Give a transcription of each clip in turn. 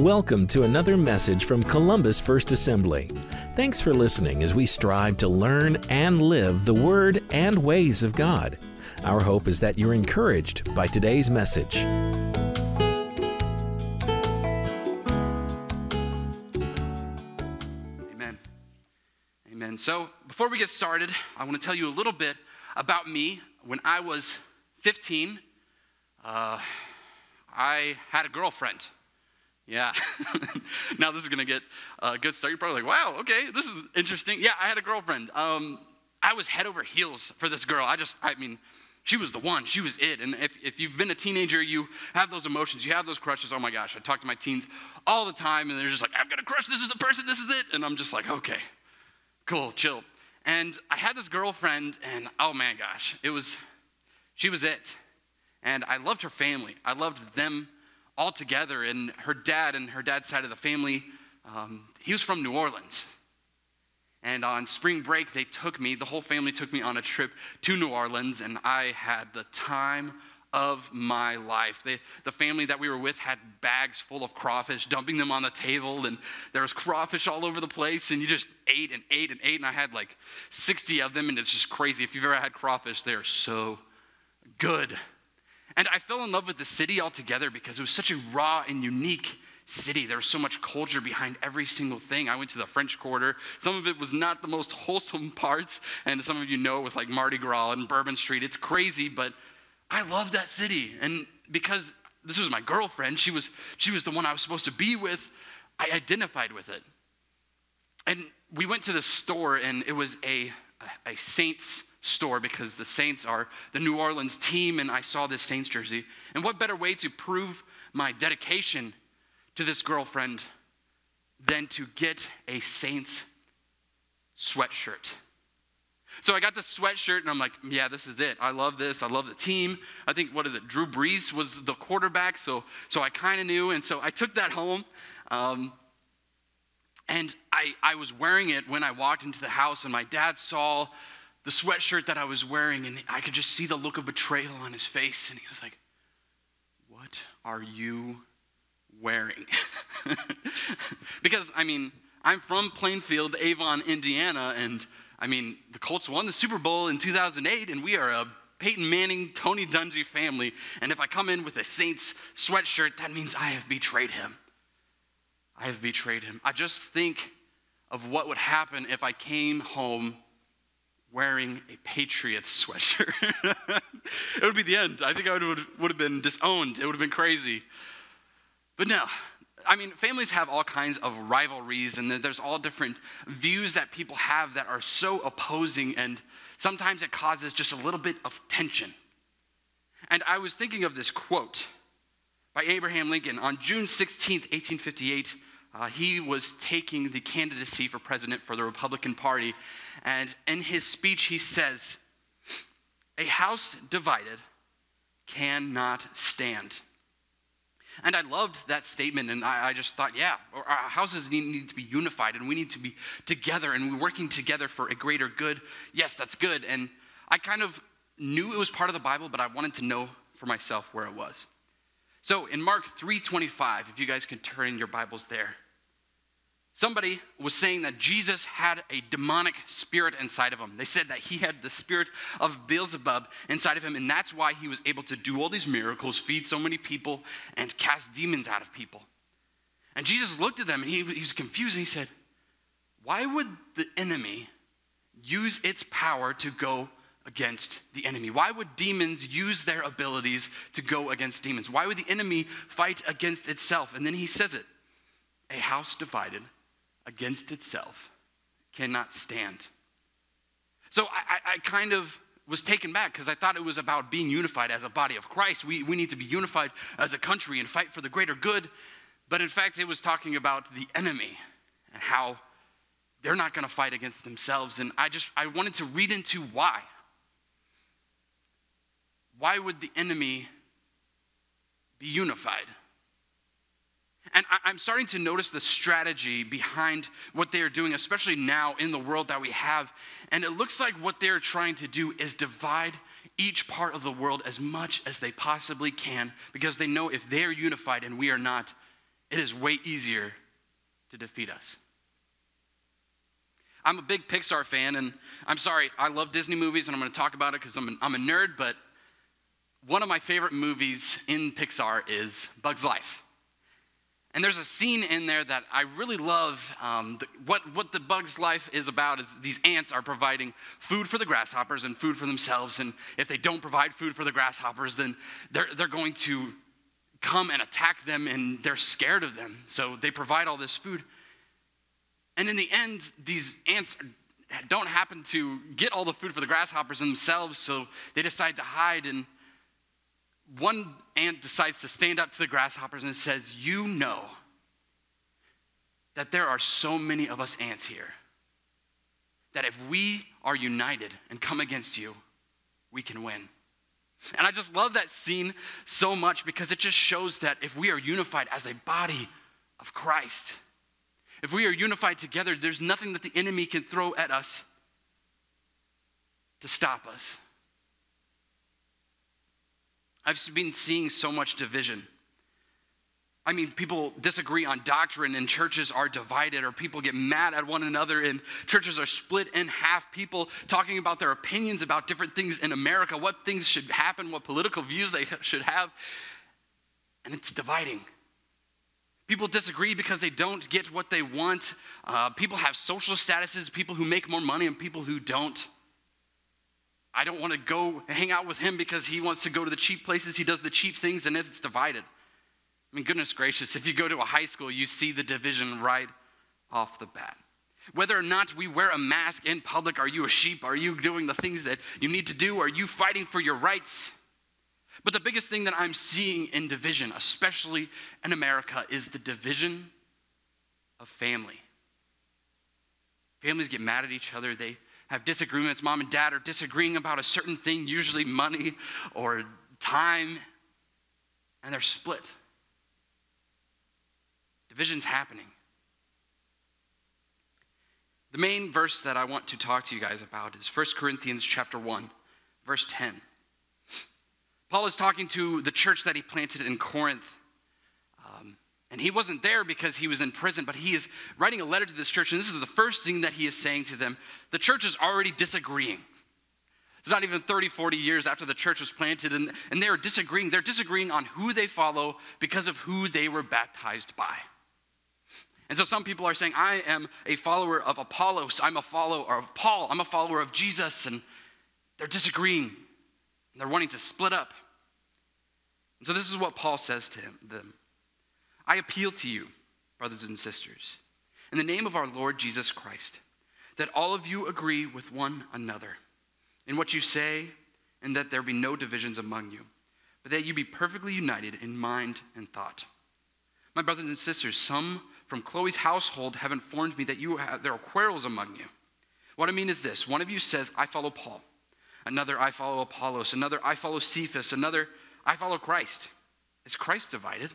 Welcome to another message from Columbus First Assembly. Thanks for listening as we strive to learn and live the Word and ways of God. Our hope is that you're encouraged by today's message. Amen. Amen. So, before we get started, I want to tell you a little bit about me. When I was 15, uh, I had a girlfriend. Yeah. now this is gonna get a good start. You're probably like, wow, okay, this is interesting. Yeah, I had a girlfriend. Um, I was head over heels for this girl. I just, I mean, she was the one. She was it. And if, if you've been a teenager, you have those emotions, you have those crushes. Oh my gosh, I talk to my teens all the time, and they're just like, I've got a crush. This is the person. This is it. And I'm just like, okay, cool, chill. And I had this girlfriend, and oh my gosh, it was, she was it. And I loved her family. I loved them all together. And her dad and her dad's side of the family, um, he was from New Orleans. And on spring break, they took me, the whole family took me on a trip to New Orleans, and I had the time of my life. They, the family that we were with had bags full of crawfish, dumping them on the table, and there was crawfish all over the place, and you just ate and ate and ate, and I had like 60 of them, and it's just crazy. If you've ever had crawfish, they're so good. And I fell in love with the city altogether because it was such a raw and unique city. There was so much culture behind every single thing. I went to the French Quarter. Some of it was not the most wholesome parts, and some of you know it was like Mardi Gras and Bourbon Street. It's crazy, but I love that city. And because this was my girlfriend, she was, she was the one I was supposed to be with, I identified with it. And we went to the store, and it was a, a Saints store because the Saints are the New Orleans team, and I saw this Saints jersey. And what better way to prove my dedication to this girlfriend than to get a Saints sweatshirt? So I got the sweatshirt, and I'm like, yeah, this is it. I love this. I love the team. I think, what is it? Drew Brees was the quarterback, so, so I kind of knew. And so I took that home. Um, and I, I was wearing it when I walked into the house, and my dad saw the sweatshirt that I was wearing, and I could just see the look of betrayal on his face. And he was like, What are you wearing? because, I mean, I'm from Plainfield, Avon, Indiana, and I mean, the Colts won the Super Bowl in 2008, and we are a Peyton Manning, Tony Dungy family. And if I come in with a Saints sweatshirt, that means I have betrayed him. I have betrayed him. I just think of what would happen if I came home wearing a Patriots sweatshirt. it would be the end. I think I would, would have been disowned. It would have been crazy. But no, I mean, families have all kinds of rivalries, and there's all different views that people have that are so opposing, and sometimes it causes just a little bit of tension. And I was thinking of this quote by Abraham Lincoln on June 16th, 1858. Uh, he was taking the candidacy for president for the Republican Party. And in his speech, he says, A house divided cannot stand. And I loved that statement, and I, I just thought, yeah, our houses need, need, to be unified, and we need to be together, and we're working together for a greater good. Yes, that's good. And I kind of knew it was part of the Bible, but I wanted to know for myself where it was. So in Mark 3:25, if you guys can turn your Bibles there, somebody was saying that Jesus had a demonic spirit inside of him. They said that he had the spirit of Beelzebub inside of him, and that's why he was able to do all these miracles, feed so many people, and cast demons out of people. And Jesus looked at them and he, he was confused and he said, Why would the enemy use its power to go against the enemy? Why would demons use their abilities to go against demons? Why would the enemy fight against itself? And then he says it a house divided against itself cannot stand. So I, I kind of was taken back because I thought it was about being unified as a body of Christ. We, we need to be unified as a country and fight for the greater good. But in fact, it was talking about the enemy and how they're not going to fight against themselves. And I just, I wanted to read into why. Why would the enemy be unified? And I'm starting to notice the strategy behind what they are doing, especially now in the world that we have. And it looks like what they're trying to do is divide each part of the world as much as they possibly can because they know if they're unified and we are not, it is way easier to defeat us. I'm a big Pixar fan, and I'm sorry, I love Disney movies, and I'm going to talk about it because I'm, I'm a nerd, but one of my favorite movies in Pixar is Bug's Life. And there's a scene in there that I really love. Um, the, what, what the bug's life is about is these ants are providing food for the grasshoppers and food for themselves. And if they don't provide food for the grasshoppers, then they're, they're going to come and attack them, and they're scared of them. So they provide all this food. And in the end, these ants don't happen to get all the food for the grasshoppers themselves, so they decide to hide. And one ant decides to stand up to the grasshoppers and says, You know that there are so many of us ants here that if we are united and come against you, we can win. And I just love that scene so much because it just shows that if we are unified as a body of Christ, if we are unified together, there's nothing that the enemy can throw at us to stop us. I've been seeing so much division. I mean, people disagree on doctrine and churches are divided, or people get mad at one another and churches are split in half. People talking about their opinions about different things in America, what things should happen, what political views they should have, and it's dividing. People disagree because they don't get what they want. Uh, people have social statuses, people who make more money and people who don't. I don't want to go hang out with him because he wants to go to the cheap places. He does the cheap things, and it's divided. I mean, goodness gracious, if you go to a high school, you see the division right off the bat. Whether or not we wear a mask in public, are you a sheep? Are you doing the things that you need to do? Are you fighting for your rights? But the biggest thing that I'm seeing in division, especially in America, is the division of family. Families get mad at each other. They have disagreements. Mom and dad are disagreeing about a certain thing, usually money or time, and they're split. Division's happening. The main verse that I want to talk to you guys about is 1 Corinthians chapter 1, verse 10. Paul is talking to the church that he planted in Corinth and he wasn't there because he was in prison, but he is writing a letter to this church. And this is the first thing that he is saying to them. The church is already disagreeing. It's not even 30, 40 years after the church was planted, and, and they're disagreeing. They're disagreeing on who they follow because of who they were baptized by. And so some people are saying, I am a follower of Apollos, I'm a follower of Paul, I'm a follower of Jesus, and they're disagreeing. And they're wanting to split up. And so this is what Paul says to him, them. I appeal to you, brothers and sisters, in the name of our Lord Jesus Christ, that all of you agree with one another in what you say, and that there be no divisions among you, but that you be perfectly united in mind and thought. My brothers and sisters, some from Chloe's household have informed me that you have, there are quarrels among you. What I mean is this one of you says, I follow Paul, another, I follow Apollos, another, I follow Cephas, another, I follow Christ. Is Christ divided?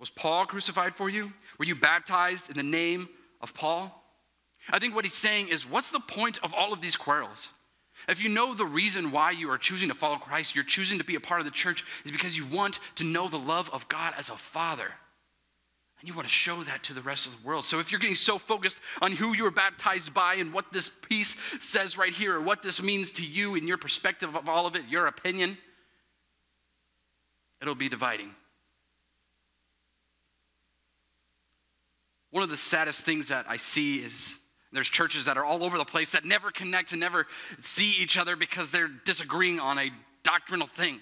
Was Paul crucified for you? Were you baptized in the name of Paul? I think what he's saying is what's the point of all of these quarrels? If you know the reason why you are choosing to follow Christ, you're choosing to be a part of the church, is because you want to know the love of God as a father. And you want to show that to the rest of the world. So if you're getting so focused on who you were baptized by and what this piece says right here, or what this means to you in your perspective of all of it, your opinion, it'll be dividing. One of the saddest things that I see is there's churches that are all over the place that never connect and never see each other because they're disagreeing on a doctrinal thing.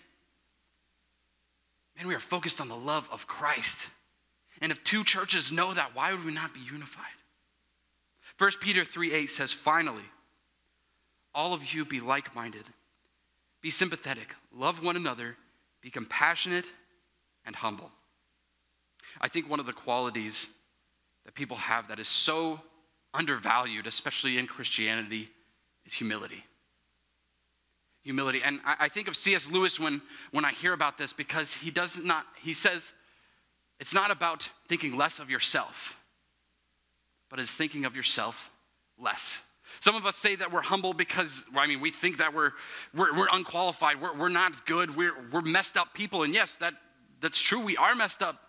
Man, we are focused on the love of Christ. And if two churches know that, why would we not be unified? 1 Peter 3 8 says, Finally, all of you be like minded, be sympathetic, love one another, be compassionate and humble. I think one of the qualities that people have that is so undervalued, especially in Christianity, is humility. Humility. And I, I think of C.S. Lewis when, when I hear about this because he does not, he says, it's not about thinking less of yourself, but it's thinking of yourself less. Some of us say that we're humble because, I mean, we think that we're, we're, we're unqualified, we're, we're not good, we're, we're messed up people. And yes, that, that's true, we are messed up.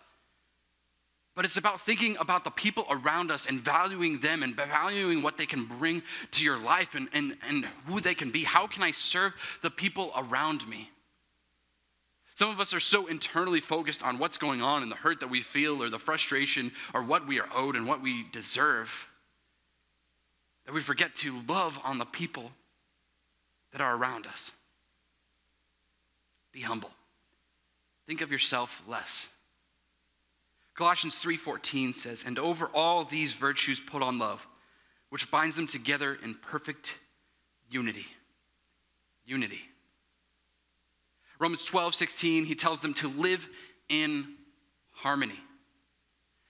But it's about thinking about the people around us and valuing them and valuing what they can bring to your life and, and, and who they can be. How can I serve the people around me? Some of us are so internally focused on what's going on and the hurt that we feel or the frustration or what we are owed and what we deserve that we forget to love on the people that are around us. Be humble. Think of yourself less. Colossians 3:14 says, "And over all these virtues put on love, which binds them together in perfect unity." Unity. Romans 12:16, he tells them to live in harmony.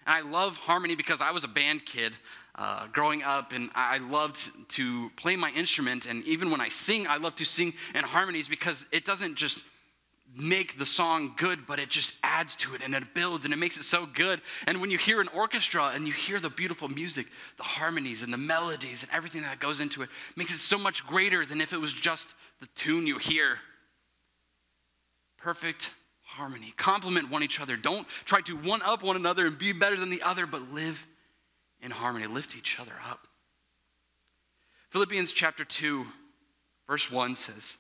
And I love harmony because I was a band kid uh, growing up, and I loved to play my instrument. And even when I sing, I love to sing in harmonies because it doesn't just make the song good, but it just adds to it and it builds and it makes it so good. And when you hear an orchestra and you hear the beautiful music, the harmonies and the melodies and everything that goes into it makes it so much greater than if it was just the tune you hear. Perfect harmony. Complement one each other. Don't try to one up one another and be better than the other, but live in harmony. Lift each other up. Philippians chapter 2, verse 1 says,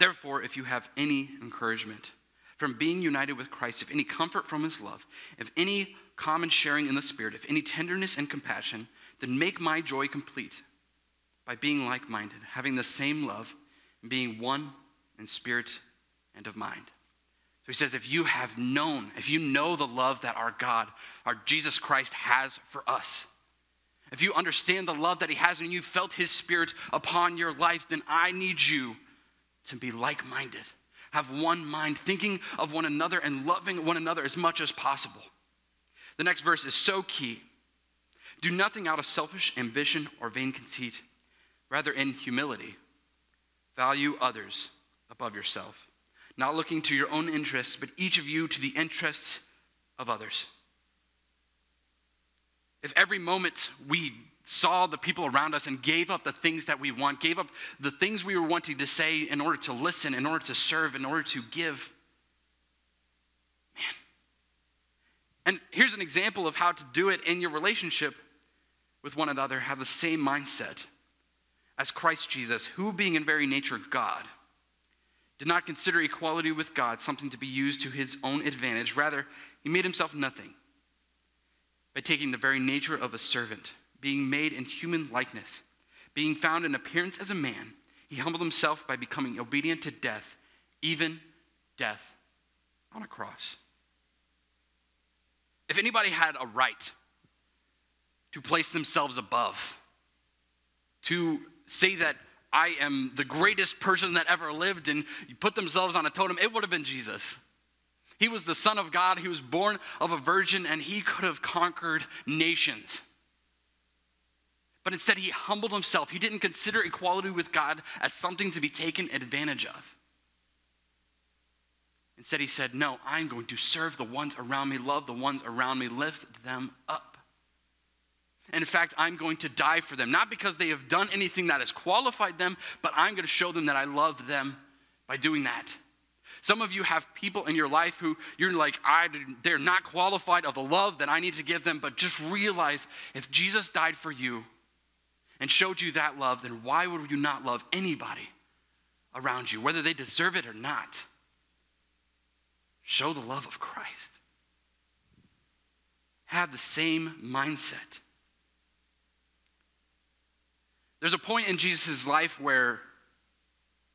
Therefore, if you have any encouragement from being united with Christ, if any comfort from his love, if any common sharing in the Spirit, if any tenderness and compassion, then make my joy complete by being like minded, having the same love, and being one in spirit and of mind. So he says, if you have known, if you know the love that our God, our Jesus Christ has for us, if you understand the love that he has and you felt his spirit upon your life, then I need you to be like minded, have one mind, thinking of one another and loving one another as much as possible. The next verse is so key. Do nothing out of selfish ambition or vain conceit, rather, in humility, value others above yourself, not looking to your own interests, but each of you to the interests of others. If every moment we saw the people around us and gave up the things that we want, gave up the things we were wanting to say in order to listen, in order to serve, in order to give. Man. And here's an example of how to do it in your relationship with one another. Have the same mindset as Christ Jesus, who, being in very nature God, did not consider equality with God something to be used to his own advantage. Rather, he made himself nothing by taking the very nature of a servant being made in human likeness, being found in appearance as a man, he humbled himself by becoming obedient to death, even death on a cross. If anybody had a right to place themselves above, to say that I am the greatest person that ever lived and put themselves on a totem, it would have been Jesus. He was the Son of God, he was born of a virgin, and he could have conquered nations. But instead, he humbled himself. He didn't consider equality with God as something to be taken advantage of. Instead, he said, No, I'm going to serve the ones around me, love the ones around me, lift them up. And in fact, I'm going to die for them, not because they have done anything that has qualified them, but I'm going to show them that I love them by doing that. Some of you have people in your life who you're like, I, they're not qualified of the love that I need to give them, but just realize if Jesus died for you, and showed you that love, then why would you not love anybody around you, whether they deserve it or not? Show the love of Christ. Have the same mindset. There's a point in Jesus' life where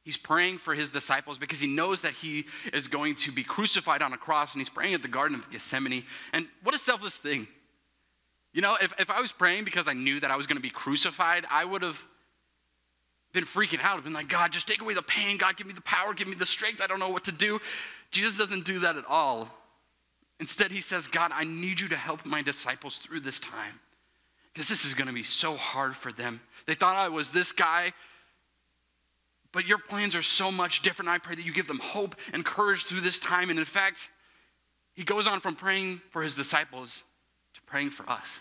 he's praying for his disciples because he knows that he is going to be crucified on a cross, and he's praying at the Garden of Gethsemane. And what a selfless thing you know, if, if I was praying because I knew that I was going to be crucified, I would have been freaking out. I've been like, God, just take away the pain. God, give me the power. Give me the strength. I don't know what to do. Jesus doesn't do that at all. Instead, he says, God, I need you to help my disciples through this time because this is going to be so hard for them. They thought I was this guy, but your plans are so much different. I pray that you give them hope and courage through this time. And in fact, he goes on from praying for his disciples praying for us.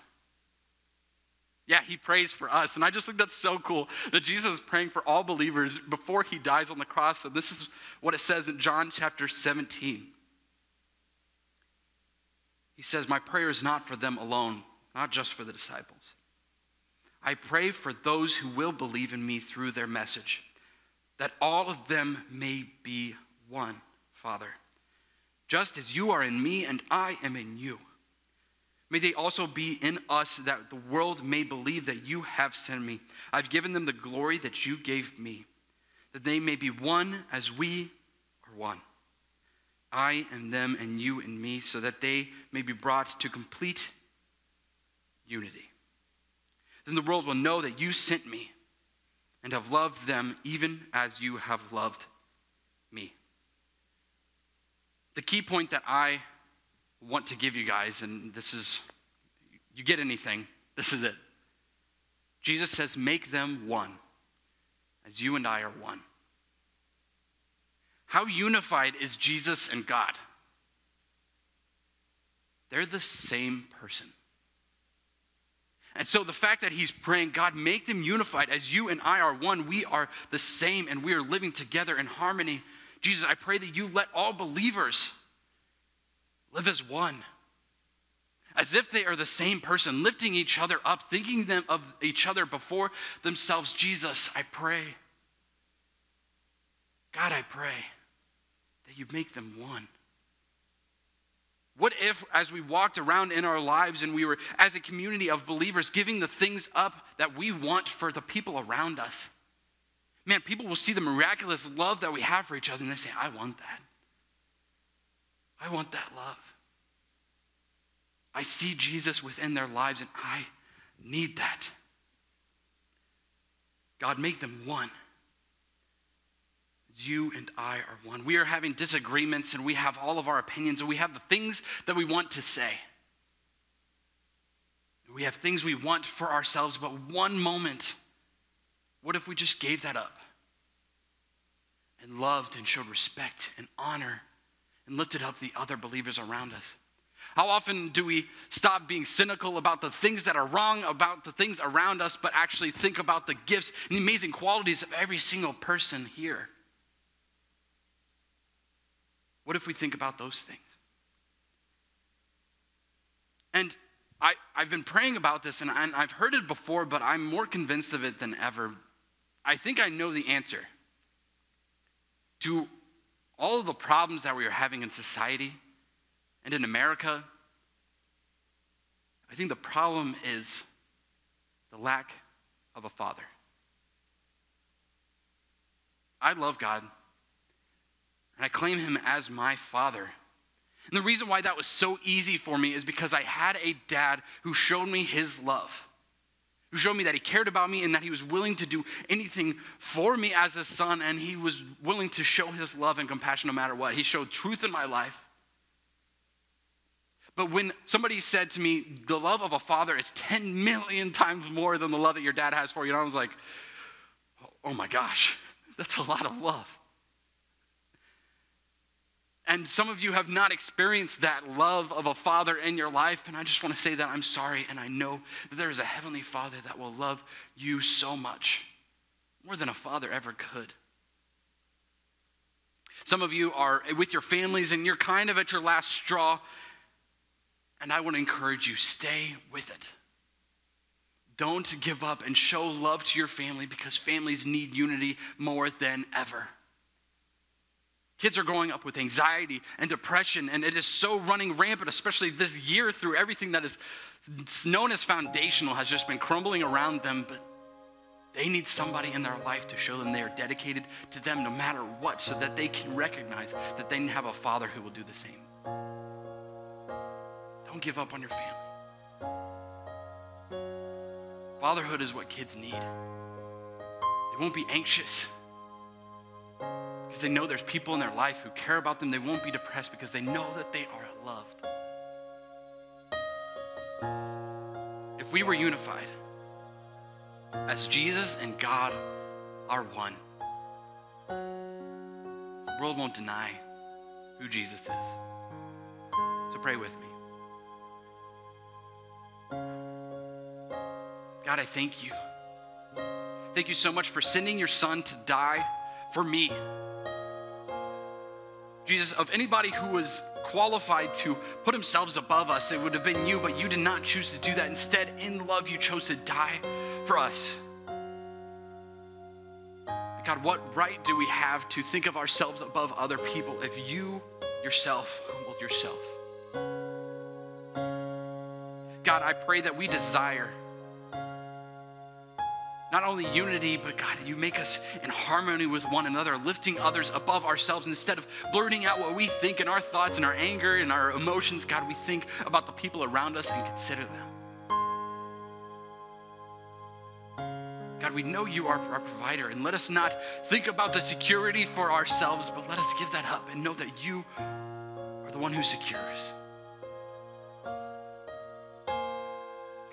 Yeah, he prays for us. And I just think that's so cool that Jesus is praying for all believers before he dies on the cross. And this is what it says in John chapter 17. He says, My prayer is not for them alone, not just for the disciples. I pray for those who will believe in me through their message, that all of them may be one, Father, just as you are in me and I am in you. May they also be in us, that the world may believe that you have sent me. I've given them the glory that you gave me, that they may be one as we are one. I and them and you and me, so that they may be brought to complete unity. Then the world will know that you sent me and have loved them even as you have loved me. The key point that I want to give you guys, and this is, you get anything, this is it. Jesus says, make them one, as you and I are one. How unified is Jesus and God? They're the same person. And so the fact that he's praying, God, make them unified as you and I are one, we are the same and we are living together in harmony. Jesus, I pray that you let all believers live as one, as if they are the same person, lifting each other up, thinking them of each other before themselves. Jesus, I pray. God, I pray that you make them one. What if, as we walked around in our lives and we were, as a community of believers, giving the things up that we want for the people around us? Man, people will see the miraculous love that we have for each other and they say, I want that. I want that love. I see Jesus within their lives and I need that. God, make them one you and I are one. We are having disagreements and we have all of our opinions and we have the things that we want to say. We have things we want for ourselves, but one moment, what if we just gave that up and loved and showed respect and honor and lifted up the other believers around us? How often do we stop being cynical about the things that are wrong, about the things around us, but actually think about the gifts and the amazing qualities of every single person here? What if we think about those things? And I, I've been praying about this and, I, I've heard it before, but I'm more convinced of it than ever. I think I know the answer to all of the problems that we are having in society and in America. I think the problem is the lack of a father. I love God. And I claim him as my father. And the reason why that was so easy for me is because I had a dad who showed me his love, who showed me that he cared about me and that he was willing to do anything for me as a son, and he was willing to show his love and compassion no matter what. He showed truth in my life. But when somebody said to me, the love of a father is 10 million times more than the love that your dad has for you, and I was like, oh my gosh, that's a lot of love. And some of you have not experienced that love of a father in your life. And I just want to say that I'm sorry. And I know that there is a heavenly father that will love you so much, more than a father ever could. Some of you are with your families and you're kind of at your last straw. And I want to encourage you stay with it. Don't give up and show love to your family because families need unity more than ever. Kids are growing up with anxiety and depression, and it is so running rampant, especially this year through everything that is known as foundational has just been crumbling around them. But they need somebody in their life to show them they are dedicated to them no matter what, so that they can recognize that they have a father who will do the same. Don't give up on your family. Fatherhood is what kids need. They won't be anxious because they know there's people in their life who care about them. They won't be depressed because they know that they are loved. If we were unified as Jesus and God are one, the world won't deny who Jesus is. So pray with me. God, I thank you. Thank you so much for sending your son to die for me. Jesus, of anybody who was qualified to put themselves above us, it would have been you, but you did not choose to do that. Instead, in love, you chose to die for us. God, what right do we have to think of ourselves above other people if you yourself humbled yourself? God, I pray that we desire not only unity, but God, you make us in harmony with one another, lifting others above ourselves. Instead of blurting out what we think and our thoughts and our anger and our emotions, God, we think about the people around us and consider them. God, we know you are our provider, and let us not think about the security for ourselves, but let us give that up and know that you are the one who secures.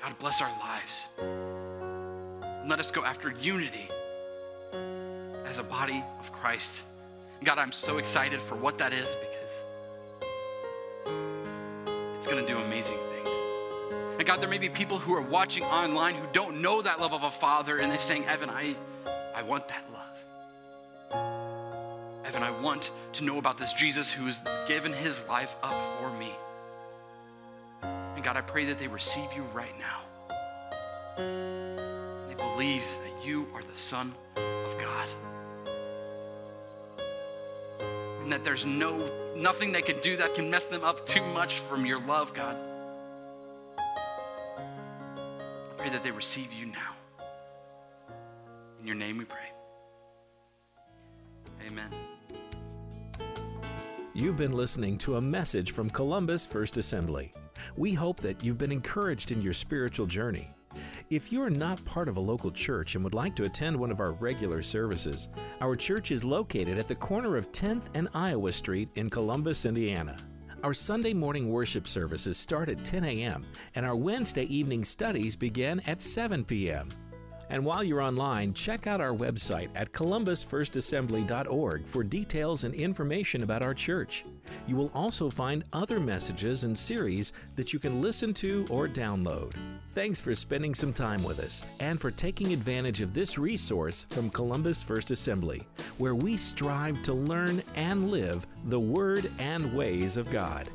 God, bless our lives. Let us go after unity as a body of Christ. God, I'm so excited for what that is because it's going to do amazing things. And God, there may be people who are watching online who don't know that love of a father, and they're saying, Evan, I, I want that love. Evan, I want to know about this Jesus who has given his life up for me. And God, I pray that they receive you right now believe that you are the Son of God. And that there's no nothing they can do that can mess them up too much from your love, God. I pray that they receive you now. In your name we pray. Amen. You've been listening to a message from Columbus First Assembly. We hope that you've been encouraged in your spiritual journey. If you are not part of a local church and would like to attend one of our regular services, our church is located at the corner of 10th and Iowa Street in Columbus, Indiana. Our Sunday morning worship services start at 10 a.m., and our Wednesday evening studies begin at 7 p.m. And while you're online, check out our website at columbusfirstassembly.org for details and information about our church. You will also find other messages and series that you can listen to or download. Thanks for spending some time with us and for taking advantage of this resource from Columbus First Assembly, where we strive to learn and live the Word and ways of God.